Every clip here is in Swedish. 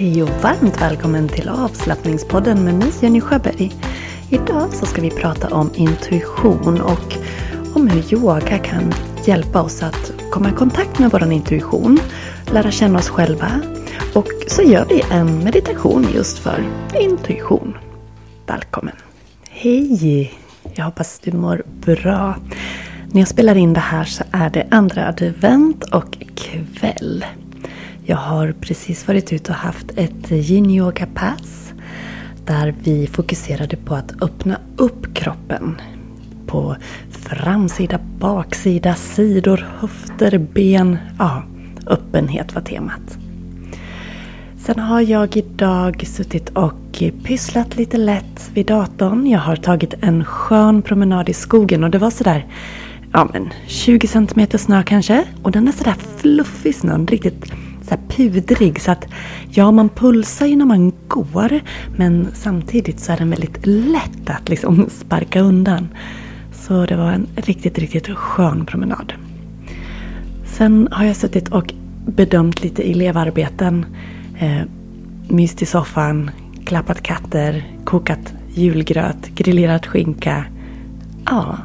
Hej och varmt välkommen till avslappningspodden med mig Jenny Sjöberg. Idag så ska vi prata om intuition och om hur yoga kan hjälpa oss att komma i kontakt med vår intuition, lära känna oss själva och så gör vi en meditation just för intuition. Välkommen! Hej! Jag hoppas du mår bra. När jag spelar in det här så är det andra advent och kväll. Jag har precis varit ute och haft ett yin-yoga-pass där vi fokuserade på att öppna upp kroppen. På framsida, baksida, sidor, höfter, ben. Ja, öppenhet var temat. Sen har jag idag suttit och pysslat lite lätt vid datorn. Jag har tagit en skön promenad i skogen och det var sådär ja, men 20 cm snö kanske. Och den är sådär fluffig snön, riktigt så pudrig. Så att ja, man pulsar ju när man går. Men samtidigt så är den väldigt lätt att liksom sparka undan. Så det var en riktigt, riktigt skön promenad. Sen har jag suttit och bedömt lite elevarbeten. Eh, myst i soffan, klappat katter, kokat julgröt, grillerat skinka. Ja,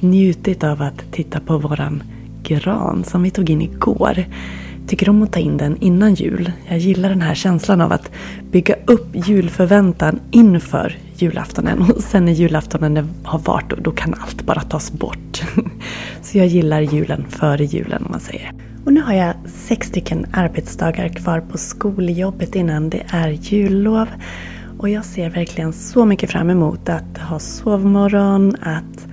njutit av att titta på våran gran som vi tog in igår. Tycker om att ta in den innan jul. Jag gillar den här känslan av att bygga upp julförväntan inför julaftonen. Och sen när julaftonen har varit, då, då kan allt bara tas bort. Så jag gillar julen före julen om man säger. Och nu har jag sex stycken arbetsdagar kvar på skoljobbet innan det är jullov. Och jag ser verkligen så mycket fram emot att ha sovmorgon, att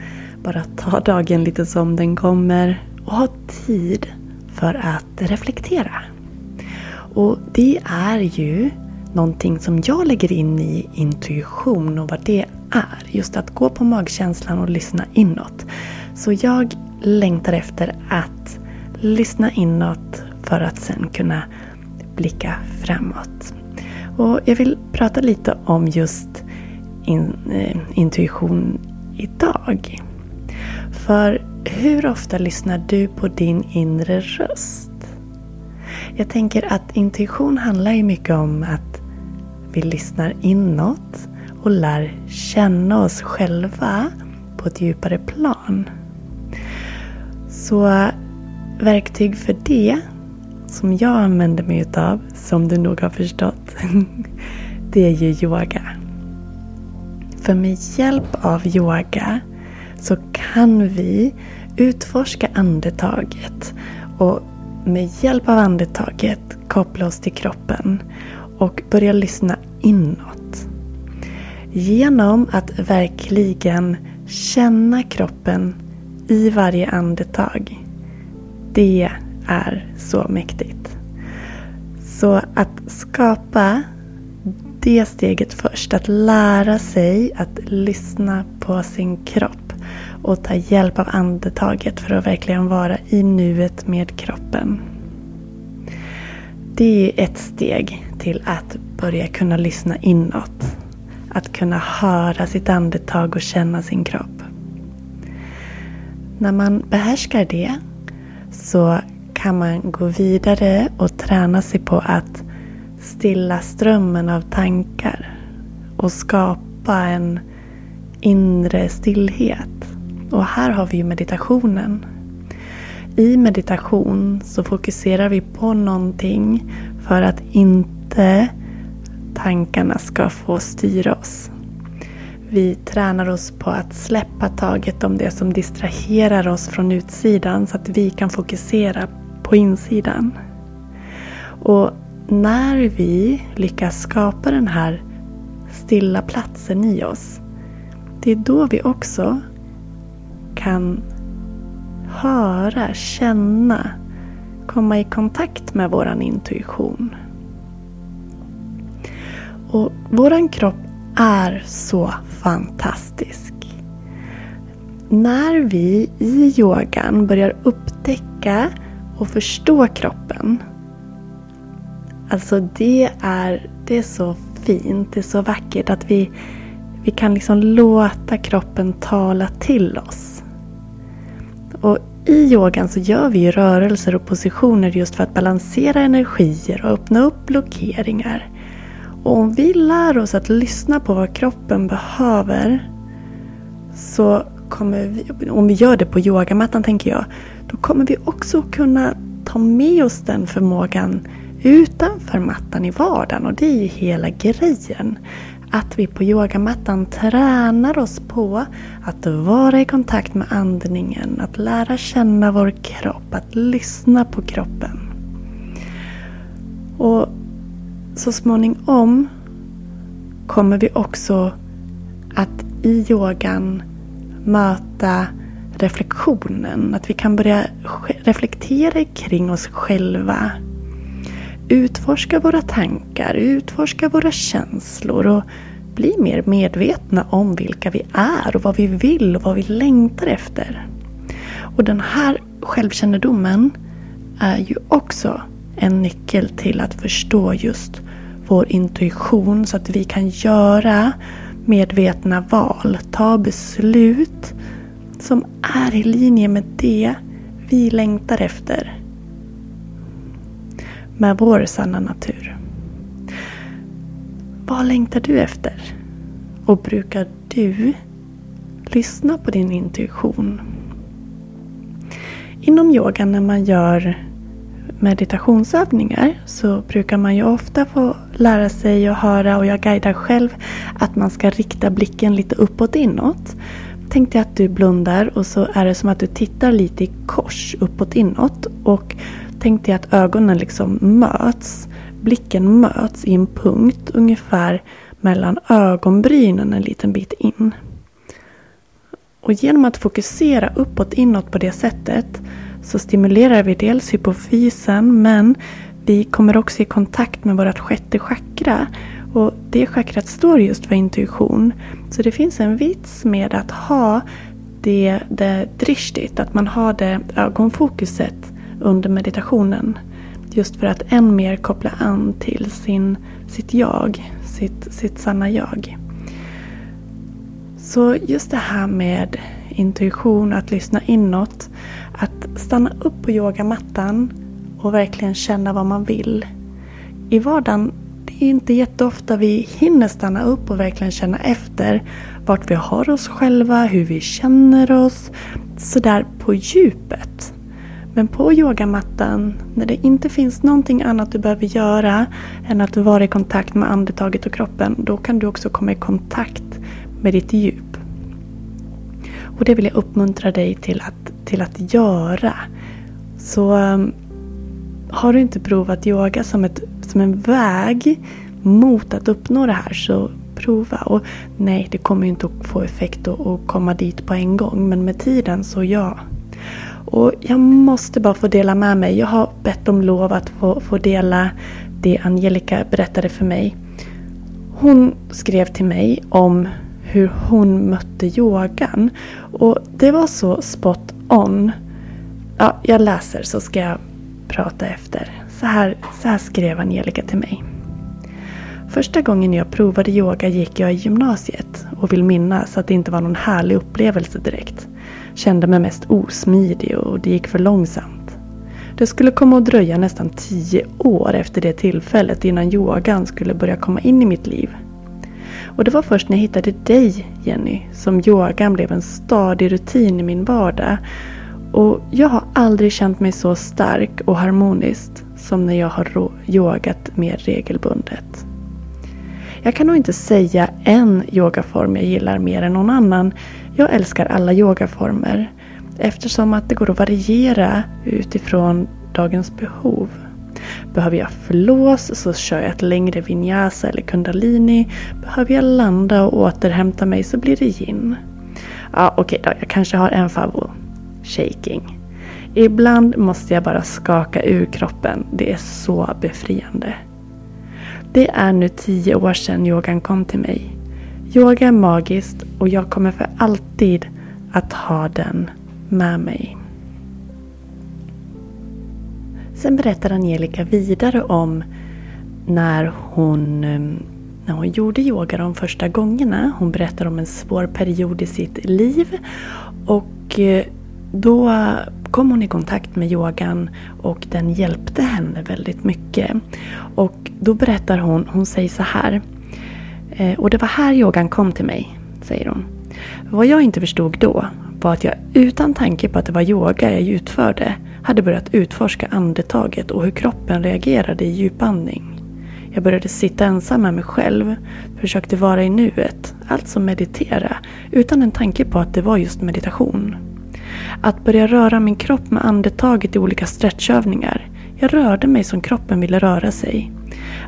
bara ta dagen lite som den kommer och ha tid för att reflektera. Och det är ju någonting som jag lägger in i intuition och vad det är. Just att gå på magkänslan och lyssna inåt. Så jag längtar efter att lyssna inåt för att sen kunna blicka framåt. Och jag vill prata lite om just in, eh, intuition idag. För hur ofta lyssnar du på din inre röst? Jag tänker att intuition handlar ju mycket om att vi lyssnar inåt och lär känna oss själva på ett djupare plan. Så verktyg för det som jag använder mig utav, som du nog har förstått, det är ju yoga. För med hjälp av yoga så kan vi utforska andetaget och med hjälp av andetaget koppla oss till kroppen och börja lyssna inåt. Genom att verkligen känna kroppen i varje andetag. Det är så mäktigt. Så att skapa det steget först, att lära sig att lyssna på sin kropp och ta hjälp av andetaget för att verkligen vara i nuet med kroppen. Det är ett steg till att börja kunna lyssna inåt. Att kunna höra sitt andetag och känna sin kropp. När man behärskar det så kan man gå vidare och träna sig på att stilla strömmen av tankar och skapa en inre stillhet. Och här har vi ju meditationen. I meditation så fokuserar vi på någonting för att inte tankarna ska få styra oss. Vi tränar oss på att släppa taget om det som distraherar oss från utsidan så att vi kan fokusera på insidan. Och när vi lyckas skapa den här stilla platsen i oss, det är då vi också kan höra, känna, komma i kontakt med våran intuition. Och våran kropp är så fantastisk. När vi i yogan börjar upptäcka och förstå kroppen. Alltså det är, det är så fint, det är så vackert att vi, vi kan liksom låta kroppen tala till oss. Och I yogan så gör vi rörelser och positioner just för att balansera energier och öppna upp blockeringar. Och om vi lär oss att lyssna på vad kroppen behöver så kommer vi, om vi gör det på yogamattan tänker jag, då kommer vi också kunna ta med oss den förmågan utanför mattan i vardagen och det är ju hela grejen. Att vi på yogamattan tränar oss på att vara i kontakt med andningen, att lära känna vår kropp, att lyssna på kroppen. Och så småningom kommer vi också att i yogan möta reflektionen. Att vi kan börja reflektera kring oss själva. Utforska våra tankar, utforska våra känslor och bli mer medvetna om vilka vi är och vad vi vill och vad vi längtar efter. Och den här självkännedomen är ju också en nyckel till att förstå just vår intuition så att vi kan göra medvetna val, ta beslut som är i linje med det vi längtar efter. Med vår sanna natur. Vad längtar du efter? Och brukar du lyssna på din intuition? Inom yogan när man gör meditationsövningar så brukar man ju ofta få lära sig och höra och jag guidar själv att man ska rikta blicken lite uppåt inåt. Tänk dig att du blundar och så är det som att du tittar lite i kors uppåt inåt och tänk dig att ögonen liksom möts. Blicken möts i en punkt ungefär mellan ögonbrynen en liten bit in. Och genom att fokusera uppåt inåt på det sättet så stimulerar vi dels hypofysen men vi kommer också i kontakt med vårt sjätte chakra. Och det chakrat står just för intuition. Så det finns en vits med att ha det, det drishtit, att man har det ögonfokuset under meditationen. Just för att än mer koppla an till sin, sitt jag, sitt, sitt sanna jag. Så just det här med intuition, att lyssna inåt. Att stanna upp på yogamattan och verkligen känna vad man vill. I vardagen, det är inte jätteofta vi hinner stanna upp och verkligen känna efter vart vi har oss själva, hur vi känner oss, sådär på djupet. Men på yogamattan, när det inte finns någonting annat du behöver göra än att vara i kontakt med andetaget och kroppen, då kan du också komma i kontakt med ditt djup. Och det vill jag uppmuntra dig till att, till att göra. Så um, har du inte provat yoga som, ett, som en väg mot att uppnå det här så prova. Och nej, det kommer inte att få effekt att komma dit på en gång. Men med tiden så ja. Och jag måste bara få dela med mig. Jag har bett om lov att få, få dela det Angelica berättade för mig. Hon skrev till mig om hur hon mötte yogan. Och det var så spot on. Ja, jag läser så ska jag prata efter. Så här, så här skrev Angelica till mig. Första gången jag provade yoga gick jag i gymnasiet och vill minnas att det inte var någon härlig upplevelse direkt. Kände mig mest osmidig och det gick för långsamt. Det skulle komma att dröja nästan tio år efter det tillfället innan yogan skulle börja komma in i mitt liv. Och det var först när jag hittade dig, Jenny, som yogan blev en stadig rutin i min vardag. Och jag har aldrig känt mig så stark och harmoniskt som när jag har yogat mer regelbundet. Jag kan nog inte säga en yogaform jag gillar mer än någon annan. Jag älskar alla yogaformer eftersom att det går att variera utifrån dagens behov. Behöver jag flås så kör jag ett längre vinyasa eller kundalini. Behöver jag landa och återhämta mig så blir det yin. Ja, okej okay då, jag kanske har en favorit. Shaking. Ibland måste jag bara skaka ur kroppen. Det är så befriande. Det är nu tio år sedan yogan kom till mig. Yoga är magiskt och jag kommer för alltid att ha den med mig. Sen berättar Angelica vidare om när hon, ehm, när hon gjorde yoga de första gångerna. Hon berättar om en svår period i sitt liv. Och eh, då kom hon i kontakt med yogan och den hjälpte henne väldigt mycket. Och då berättar hon, hon säger så här. Eh, och det var här yogan kom till mig, säger hon. Vad jag inte förstod då var att jag utan tanke på att det var yoga jag utförde hade börjat utforska andetaget och hur kroppen reagerade i djupandning. Jag började sitta ensam med mig själv, försökte vara i nuet, alltså meditera, utan en tanke på att det var just meditation. Att börja röra min kropp med andetaget i olika stretchövningar. Jag rörde mig som kroppen ville röra sig.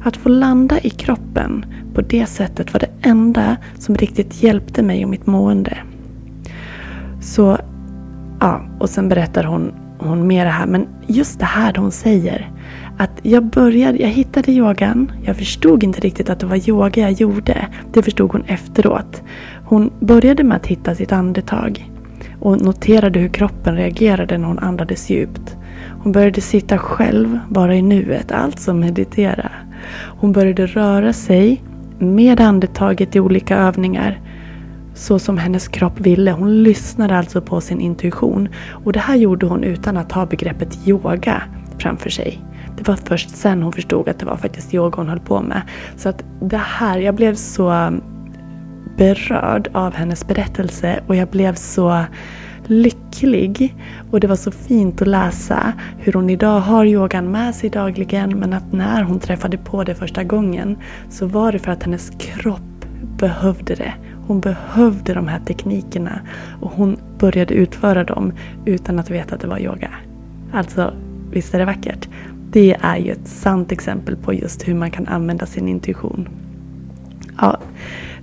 Att få landa i kroppen på det sättet var det enda som riktigt hjälpte mig och mitt mående. Så, ja, och sen berättar hon, hon mer det här. Men just det här hon säger. Att jag började, jag hittade yogan. Jag förstod inte riktigt att det var yoga jag gjorde. Det förstod hon efteråt. Hon började med att hitta sitt andetag. Och noterade hur kroppen reagerade när hon andades djupt. Hon började sitta själv, vara i nuet, alltså meditera. Hon började röra sig med andetaget i olika övningar så som hennes kropp ville. Hon lyssnade alltså på sin intuition. Och det här gjorde hon utan att ha begreppet yoga framför sig. Det var först sen hon förstod att det var faktiskt yoga hon höll på med. Så att det här, jag blev så berörd av hennes berättelse och jag blev så lycklig. Och det var så fint att läsa hur hon idag har yogan med sig dagligen men att när hon träffade på det första gången så var det för att hennes kropp behövde det. Hon behövde de här teknikerna och hon började utföra dem utan att veta att det var yoga. Alltså, visst är det vackert? Det är ju ett sant exempel på just hur man kan använda sin intuition. Ja,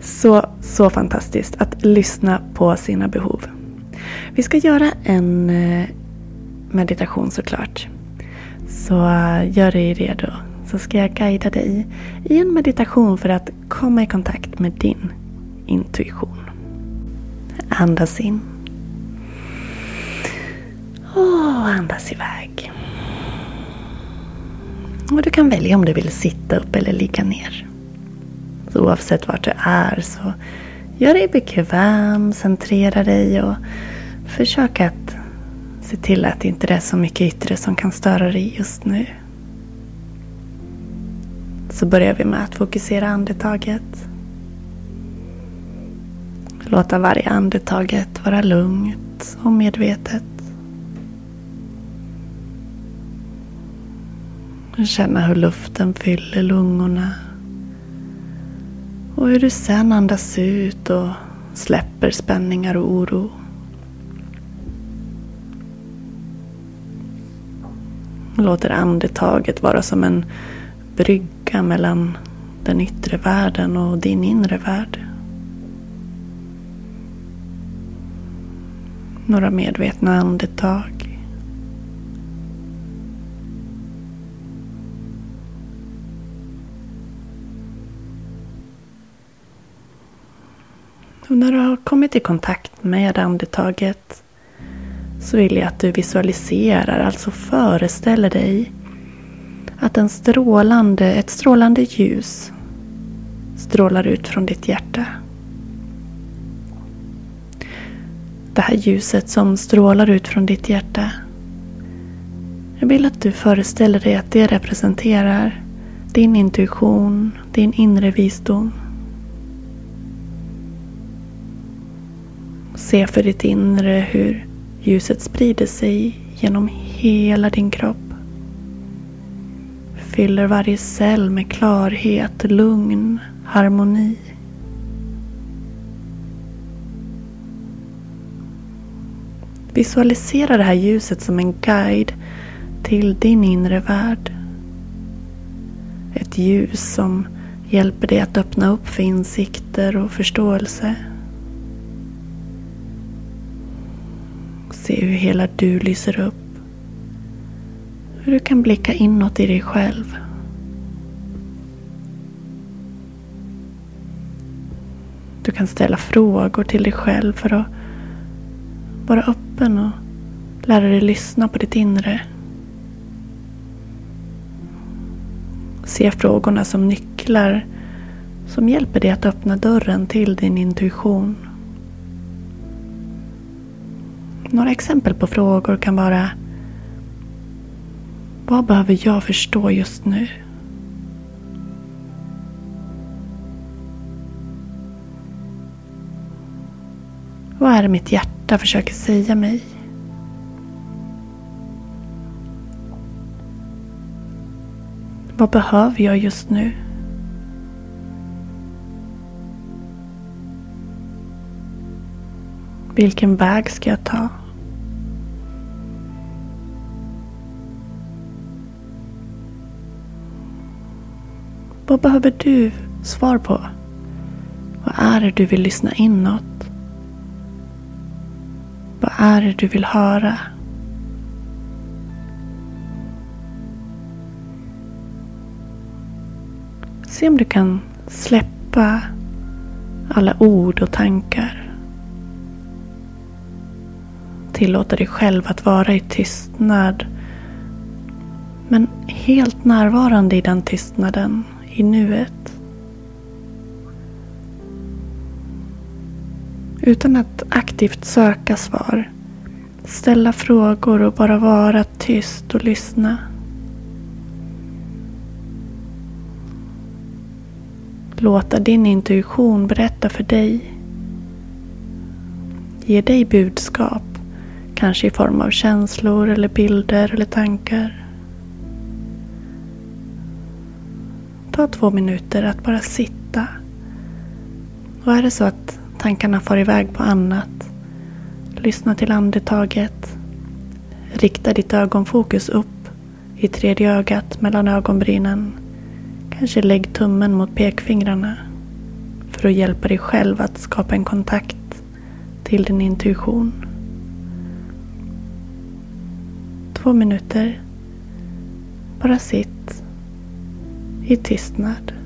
så, så fantastiskt att lyssna på sina behov. Vi ska göra en eh, meditation såklart. Så eh, gör dig redo. Så ska jag guida dig i en meditation för att komma i kontakt med din intuition. Andas in. Och andas iväg. Och du kan välja om du vill sitta upp eller ligga ner. Så oavsett vart du är så gör dig bekväm, centrera dig och försök att se till att det inte är så mycket yttre som kan störa dig just nu. Så börjar vi med att fokusera andetaget. Låta varje andetaget vara lugnt och medvetet. Känna hur luften fyller lungorna. Och hur du sen andas ut och släpper spänningar och oro. Låter andetaget vara som en brygga mellan den yttre världen och din inre värld. Några medvetna andetag. Och när du har kommit i kontakt med andetaget så vill jag att du visualiserar, alltså föreställer dig att en strålande, ett strålande ljus strålar ut från ditt hjärta. Det här ljuset som strålar ut från ditt hjärta. Jag vill att du föreställer dig att det representerar din intuition, din inre visdom. Se för ditt inre hur ljuset sprider sig genom hela din kropp. Fyller varje cell med klarhet, lugn, harmoni. Visualisera det här ljuset som en guide till din inre värld. Ett ljus som hjälper dig att öppna upp för insikter och förståelse. Se hur hela du lyser upp. Hur du kan blicka inåt i dig själv. Du kan ställa frågor till dig själv för att vara öppen och lära dig lyssna på ditt inre. Se frågorna som nycklar som hjälper dig att öppna dörren till din intuition. Några exempel på frågor kan vara Vad behöver jag förstå just nu? Vad är det mitt hjärta försöker säga mig? Vad behöver jag just nu? Vilken väg ska jag ta? Vad behöver du svar på? Vad är det du vill lyssna inåt? Vad är det du vill höra? Se om du kan släppa alla ord och tankar. Tillåta dig själv att vara i tystnad. Men helt närvarande i den tystnaden, i nuet. Utan att aktivt söka svar. Ställa frågor och bara vara tyst och lyssna. Låta din intuition berätta för dig. Ge dig budskap. Kanske i form av känslor eller bilder eller tankar. Ta två minuter att bara sitta. Och är det så att tankarna far iväg på annat. Lyssna till andetaget. Rikta ditt ögonfokus upp i tredje ögat mellan ögonbrynen Kanske lägg tummen mot pekfingrarna för att hjälpa dig själv att skapa en kontakt till din intuition. Två minuter. Bara sitt i tystnad.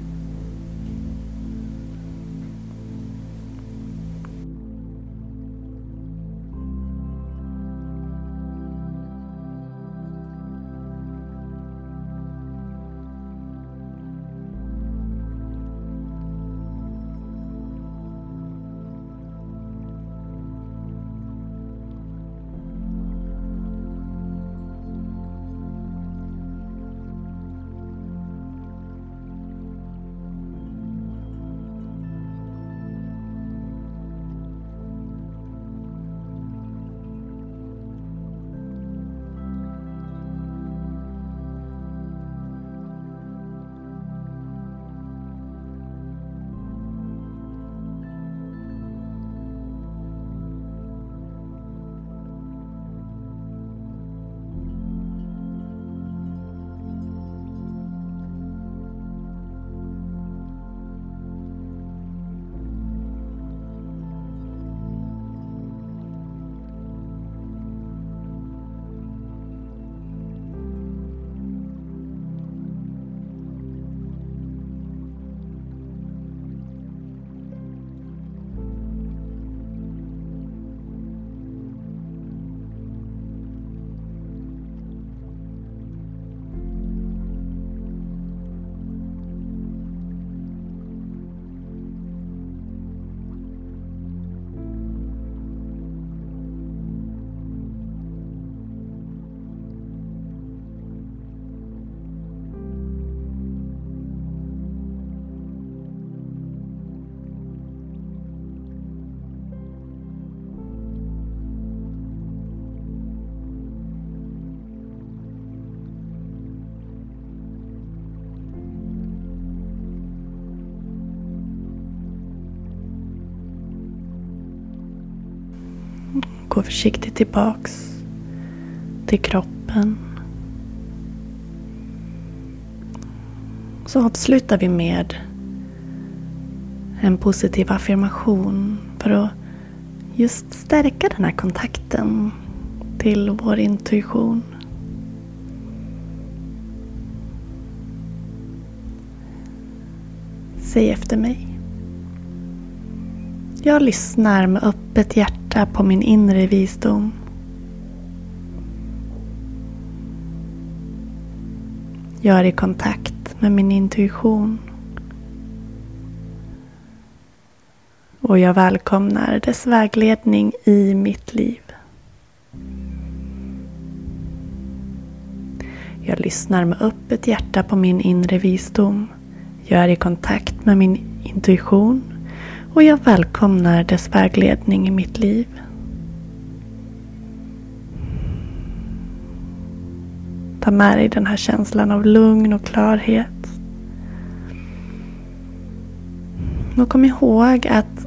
Gå försiktigt tillbaks till kroppen. Så avslutar vi med en positiv affirmation för att just stärka den här kontakten till vår intuition. Säg efter mig. Jag lyssnar med öppet hjärta lita på min inre visdom. Jag är i kontakt med min intuition. Och jag välkomnar dess vägledning i mitt liv. Jag lyssnar med öppet hjärta på min inre visdom. Jag är i kontakt med min intuition och jag välkomnar dess vägledning i mitt liv. Ta med dig den här känslan av lugn och klarhet. Och kom ihåg att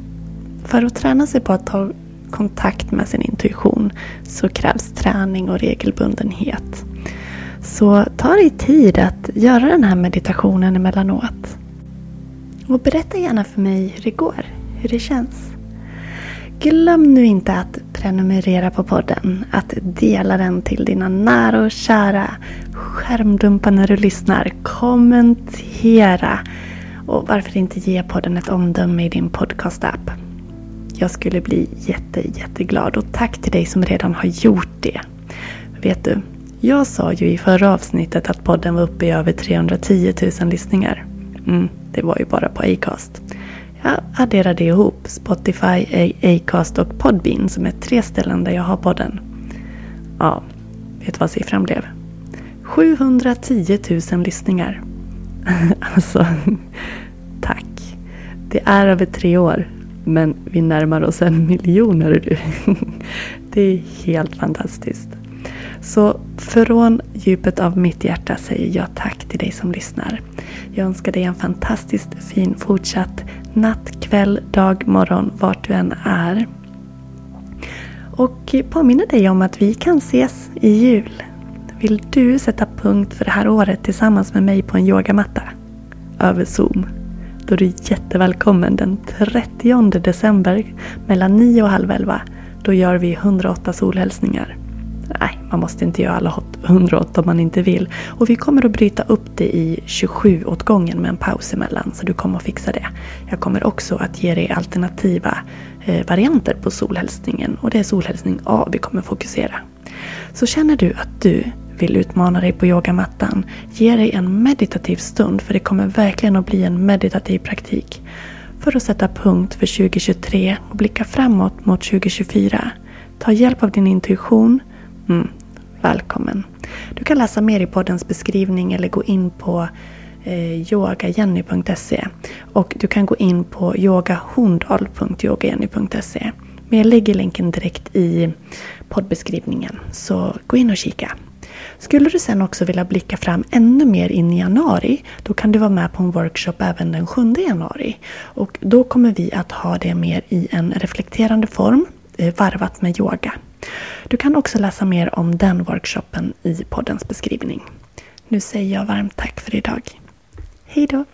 för att träna sig på att ta kontakt med sin intuition så krävs träning och regelbundenhet. Så ta dig tid att göra den här meditationen emellanåt. Och berätta gärna för mig hur det går, hur det känns. Glöm nu inte att prenumerera på podden, att dela den till dina nära och kära. Skärmdumpa när du lyssnar, kommentera och varför inte ge podden ett omdöme i din podcast-app. Jag skulle bli jätte, jätteglad och tack till dig som redan har gjort det. Vet du, jag sa ju i förra avsnittet att podden var uppe i över 310 000 lyssningar. Mm, det var ju bara på Acast. Jag adderade ihop Spotify, Acast och Podbean som är tre ställen där jag har podden. Ja, vet du vad siffran blev? 710 000 lyssningar. alltså, tack. Det är över tre år. Men vi närmar oss en miljon, du. Det är helt fantastiskt. Så från djupet av mitt hjärta säger jag tack till dig som lyssnar. Jag önskar dig en fantastiskt fin fortsatt natt, kväll, dag, morgon, vart du än är. Och påminner dig om att vi kan ses i jul. Vill du sätta punkt för det här året tillsammans med mig på en yogamatta? Över Zoom. Då är du jättevälkommen den 30 december mellan 9 och halv 11. Då gör vi 108 solhälsningar. Nej, man måste inte göra alla 108 om man inte vill. Och vi kommer att bryta upp det i 27 åt gången med en paus emellan. Så du kommer att fixa det. Jag kommer också att ge dig alternativa eh, varianter på solhälsningen. Och det är solhälsning A vi kommer fokusera. Så känner du att du vill utmana dig på yogamattan, ge dig en meditativ stund för det kommer verkligen att bli en meditativ praktik. För att sätta punkt för 2023 och blicka framåt mot 2024. Ta hjälp av din intuition. Mm, välkommen. Du kan läsa mer i poddens beskrivning eller gå in på eh, yogajenny.se. Och du kan gå in på yogahondal.yogajenny.se. Men jag lägger länken direkt i poddbeskrivningen. Så gå in och kika. Skulle du sen också vilja blicka fram ännu mer in i januari, då kan du vara med på en workshop även den 7 januari. Och då kommer vi att ha det mer i en reflekterande form, eh, varvat med yoga. Du kan också läsa mer om den workshopen i poddens beskrivning. Nu säger jag varmt tack för idag. Hej då!